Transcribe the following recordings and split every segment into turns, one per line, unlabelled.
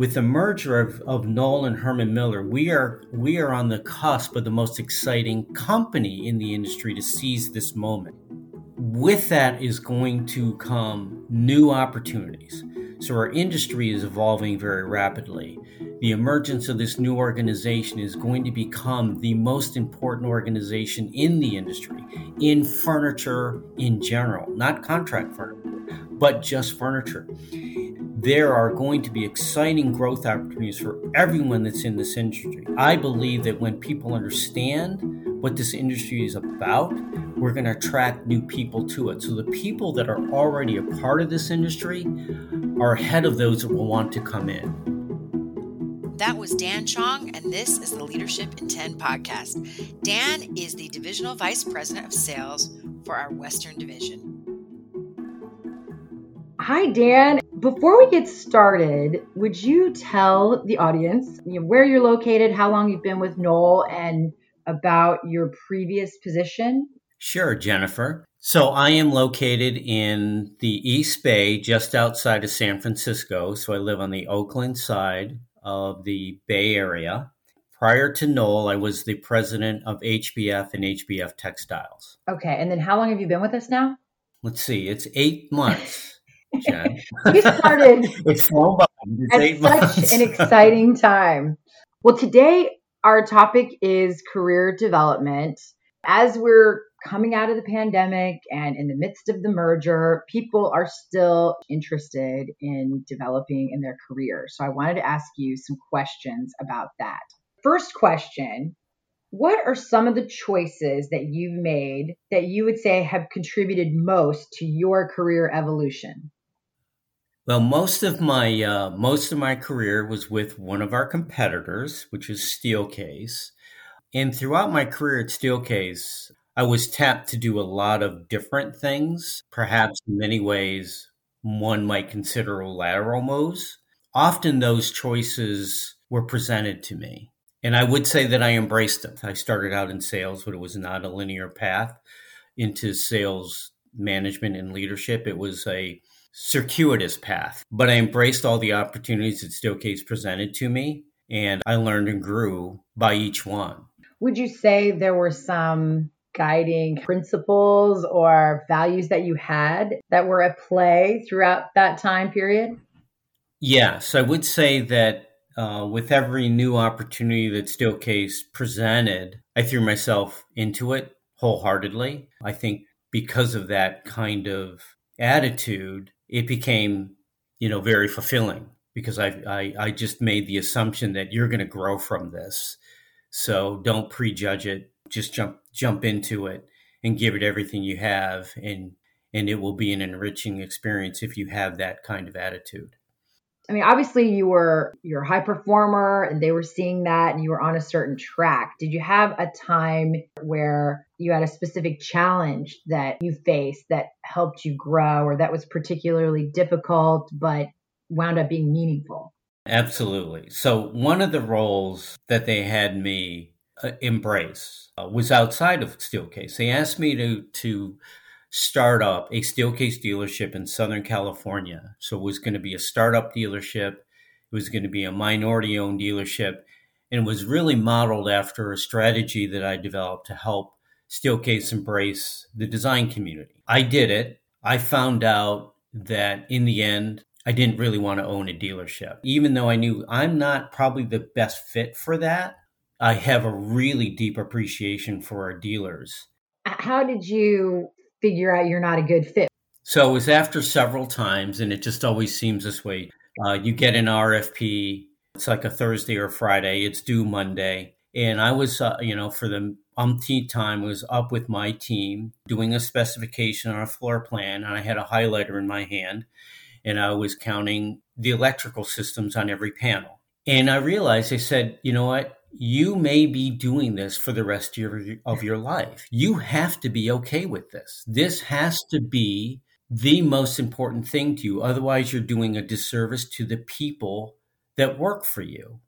with the merger of, of Knoll and Herman Miller, we are we are on the cusp of the most exciting company in the industry to seize this moment. With that is going to come new opportunities. So our industry is evolving very rapidly. The emergence of this new organization is going to become the most important organization in the industry, in furniture in general, not contract furniture, but just furniture there are going to be exciting growth opportunities for everyone that's in this industry. I believe that when people understand what this industry is about, we're going to attract new people to it. So the people that are already a part of this industry are ahead of those that will want to come in.
That was Dan Chong, and this is the Leadership in 10 podcast. Dan is the Divisional Vice President of Sales for our Western Division.
Hi, Dan. Before we get started, would you tell the audience you know, where you're located, how long you've been with Knoll, and about your previous position?
Sure, Jennifer. So I am located in the East Bay, just outside of San Francisco. So I live on the Oakland side of the Bay Area. Prior to Knoll, I was the president of HBF and HBF Textiles.
Okay. And then how long have you been with us now?
Let's see, it's eight months.
Jen. we started
it's flown by.
It's at such an exciting time. Well, today our topic is career development. As we're coming out of the pandemic and in the midst of the merger, people are still interested in developing in their career. So I wanted to ask you some questions about that. First question What are some of the choices that you've made that you would say have contributed most to your career evolution?
Well, most of my uh, most of my career was with one of our competitors, which is Steelcase. And throughout my career at Steelcase, I was tapped to do a lot of different things. Perhaps in many ways, one might consider lateral moves. Often those choices were presented to me. And I would say that I embraced them. I started out in sales, but it was not a linear path into sales management and leadership. It was a circuitous path, but I embraced all the opportunities that Steelcase presented to me, and I learned and grew by each one.
Would you say there were some guiding principles or values that you had that were at play throughout that time period?
Yes, I would say that uh, with every new opportunity that Steelcase presented, I threw myself into it wholeheartedly. I think because of that kind of attitude, it became, you know, very fulfilling because I, I, I just made the assumption that you're going to grow from this. So don't prejudge it. Just jump jump into it and give it everything you have, and and it will be an enriching experience if you have that kind of attitude.
I mean, obviously you were you're a high performer and they were seeing that and you were on a certain track. Did you have a time where you had a specific challenge that you faced that helped you grow or that was particularly difficult but wound up being meaningful?
Absolutely. So one of the roles that they had me uh, embrace uh, was outside of Steelcase. They asked me to to start up a Steelcase dealership in Southern California. So it was going to be a startup dealership. It was going to be a minority owned dealership. And it was really modeled after a strategy that I developed to help Steelcase embrace the design community. I did it. I found out that in the end, I didn't really want to own a dealership. Even though I knew I'm not probably the best fit for that, I have a really deep appreciation for our dealers.
How did you figure out you're not a good fit.
So it was after several times, and it just always seems this way. Uh, you get an RFP, it's like a Thursday or Friday, it's due Monday. And I was, uh, you know, for the umpteenth time, was up with my team doing a specification on a floor plan, and I had a highlighter in my hand, and I was counting the electrical systems on every panel. And I realized, I said, you know what? You may be doing this for the rest of your, of your life. You have to be okay with this. This has to be the most important thing to you. Otherwise, you're doing a disservice to the people that work for you.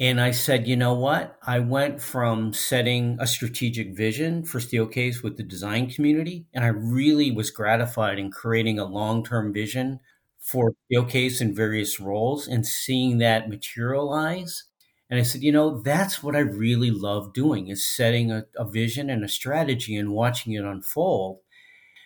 And I said, you know what? I went from setting a strategic vision for Steelcase with the design community, and I really was gratified in creating a long term vision for Steelcase in various roles and seeing that materialize. And I said, you know, that's what I really love doing is setting a, a vision and a strategy and watching it unfold.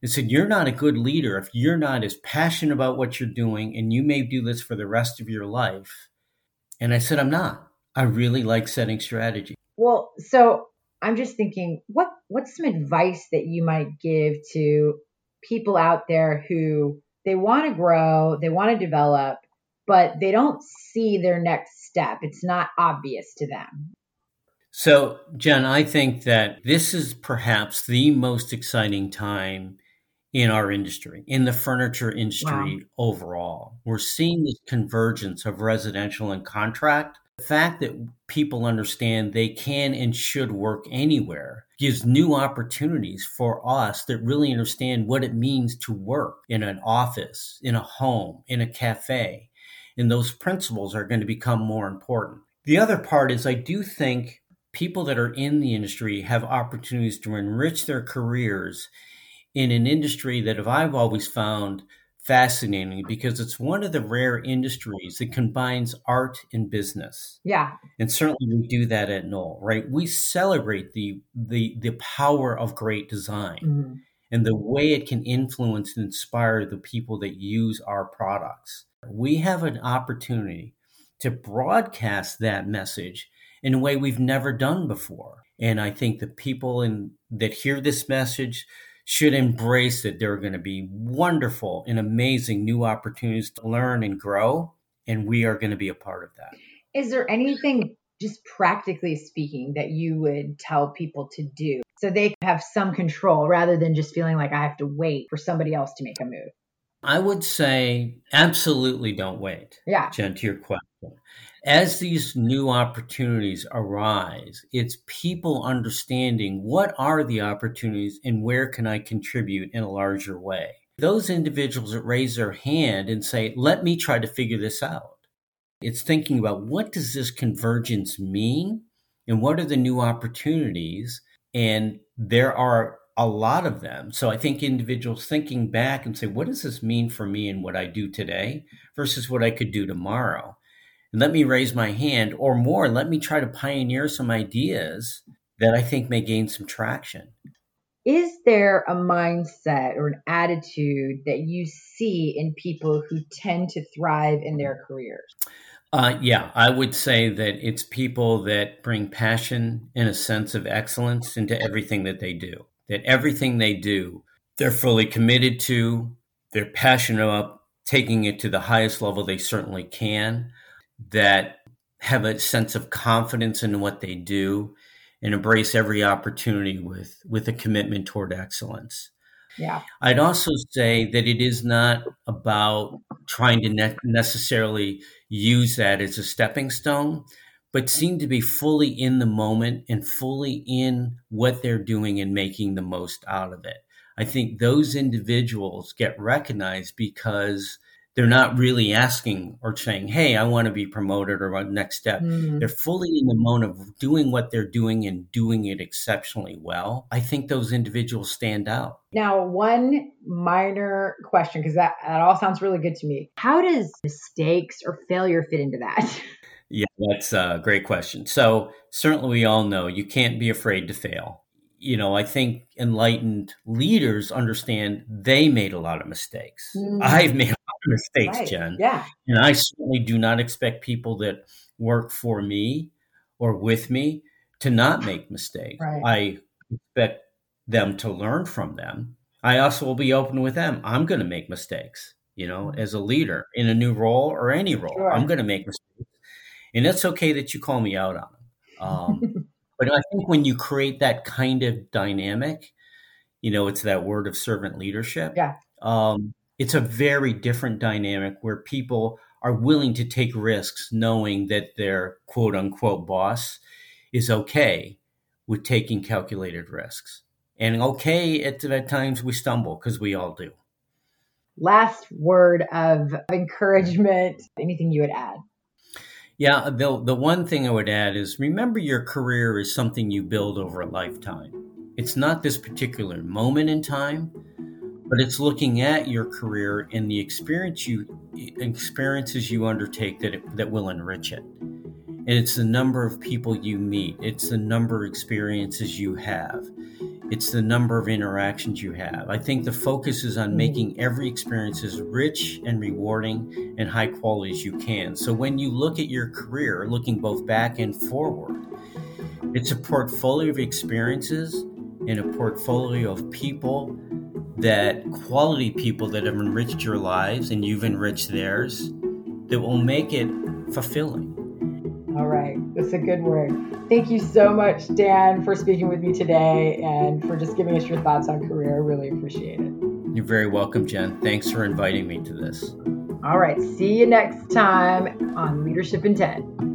And said, you're not a good leader if you're not as passionate about what you're doing and you may do this for the rest of your life. And I said, I'm not. I really like setting strategy.
Well, so I'm just thinking, what what's some advice that you might give to people out there who they want to grow, they want to develop, but they don't see their next step. It's not obvious to them.
So, Jen, I think that this is perhaps the most exciting time in our industry, in the furniture industry wow. overall. We're seeing this convergence of residential and contract. The fact that people understand they can and should work anywhere gives new opportunities for us that really understand what it means to work in an office, in a home, in a cafe. And those principles are going to become more important. The other part is I do think people that are in the industry have opportunities to enrich their careers in an industry that I've always found fascinating because it's one of the rare industries that combines art and business.
Yeah.
And certainly we do that at Knoll, right? We celebrate the the the power of great design mm-hmm. And the way it can influence and inspire the people that use our products. We have an opportunity to broadcast that message in a way we've never done before. And I think the people in that hear this message should embrace that there are going to be wonderful and amazing new opportunities to learn and grow. And we are going to be a part of that.
Is there anything, just practically speaking, that you would tell people to do so they have some control rather than just feeling like I have to wait for somebody else to make a move?
I would say absolutely don't wait.
Yeah.
Jen, to your question as these new opportunities arise, it's people understanding what are the opportunities and where can I contribute in a larger way. Those individuals that raise their hand and say, let me try to figure this out. It's thinking about what does this convergence mean and what are the new opportunities? And there are a lot of them. So I think individuals thinking back and say, what does this mean for me and what I do today versus what I could do tomorrow? And let me raise my hand, or more, let me try to pioneer some ideas that I think may gain some traction.
Is there a mindset or an attitude that you see in people who tend to thrive in their careers?
Uh, yeah, I would say that it's people that bring passion and a sense of excellence into everything that they do. That everything they do, they're fully committed to, they're passionate about taking it to the highest level they certainly can that have a sense of confidence in what they do and embrace every opportunity with with a commitment toward excellence.
Yeah.
I'd also say that it is not about trying to ne- necessarily use that as a stepping stone, but seem to be fully in the moment and fully in what they're doing and making the most out of it. I think those individuals get recognized because they're not really asking or saying, Hey, I want to be promoted or what next step. Mm. They're fully in the mode of doing what they're doing and doing it exceptionally well. I think those individuals stand out.
Now, one minor question, because that, that all sounds really good to me. How does mistakes or failure fit into that?
Yeah, that's a great question. So, certainly, we all know you can't be afraid to fail you know, I think enlightened leaders understand they made a lot of mistakes. Mm. I've made mistakes, right. Jen.
Yeah.
And I certainly do not expect people that work for me or with me to not make mistakes. Right. I expect them to learn from them. I also will be open with them. I'm going to make mistakes, you know, mm-hmm. as a leader in a new role or any role. Sure. I'm going to make mistakes. And it's okay that you call me out on them. Um, but I think when you create that kind of dynamic, you know, it's that word of servant leadership.
Yeah.
Um, it's a very different dynamic where people are willing to take risks knowing that their quote unquote boss is okay with taking calculated risks. And okay, at, at times we stumble because we all do.
Last word of encouragement, anything you would add?
Yeah, the, the one thing I would add is remember your career is something you build over a lifetime. It's not this particular moment in time, but it's looking at your career and the experience you experiences you undertake that it, that will enrich it. And it's the number of people you meet. It's the number of experiences you have. It's the number of interactions you have. I think the focus is on mm-hmm. making every experience as rich and rewarding and high quality as you can. So when you look at your career, looking both back and forward, it's a portfolio of experiences and a portfolio of people that quality people that have enriched your lives and you've enriched theirs that will make it fulfilling.
All right. That's a good word. Thank you so much, Dan, for speaking with me today and for just giving us your thoughts on career. I really appreciate it.
You're very welcome, Jen. Thanks for inviting me to this.
All right. See you next time on Leadership in 10.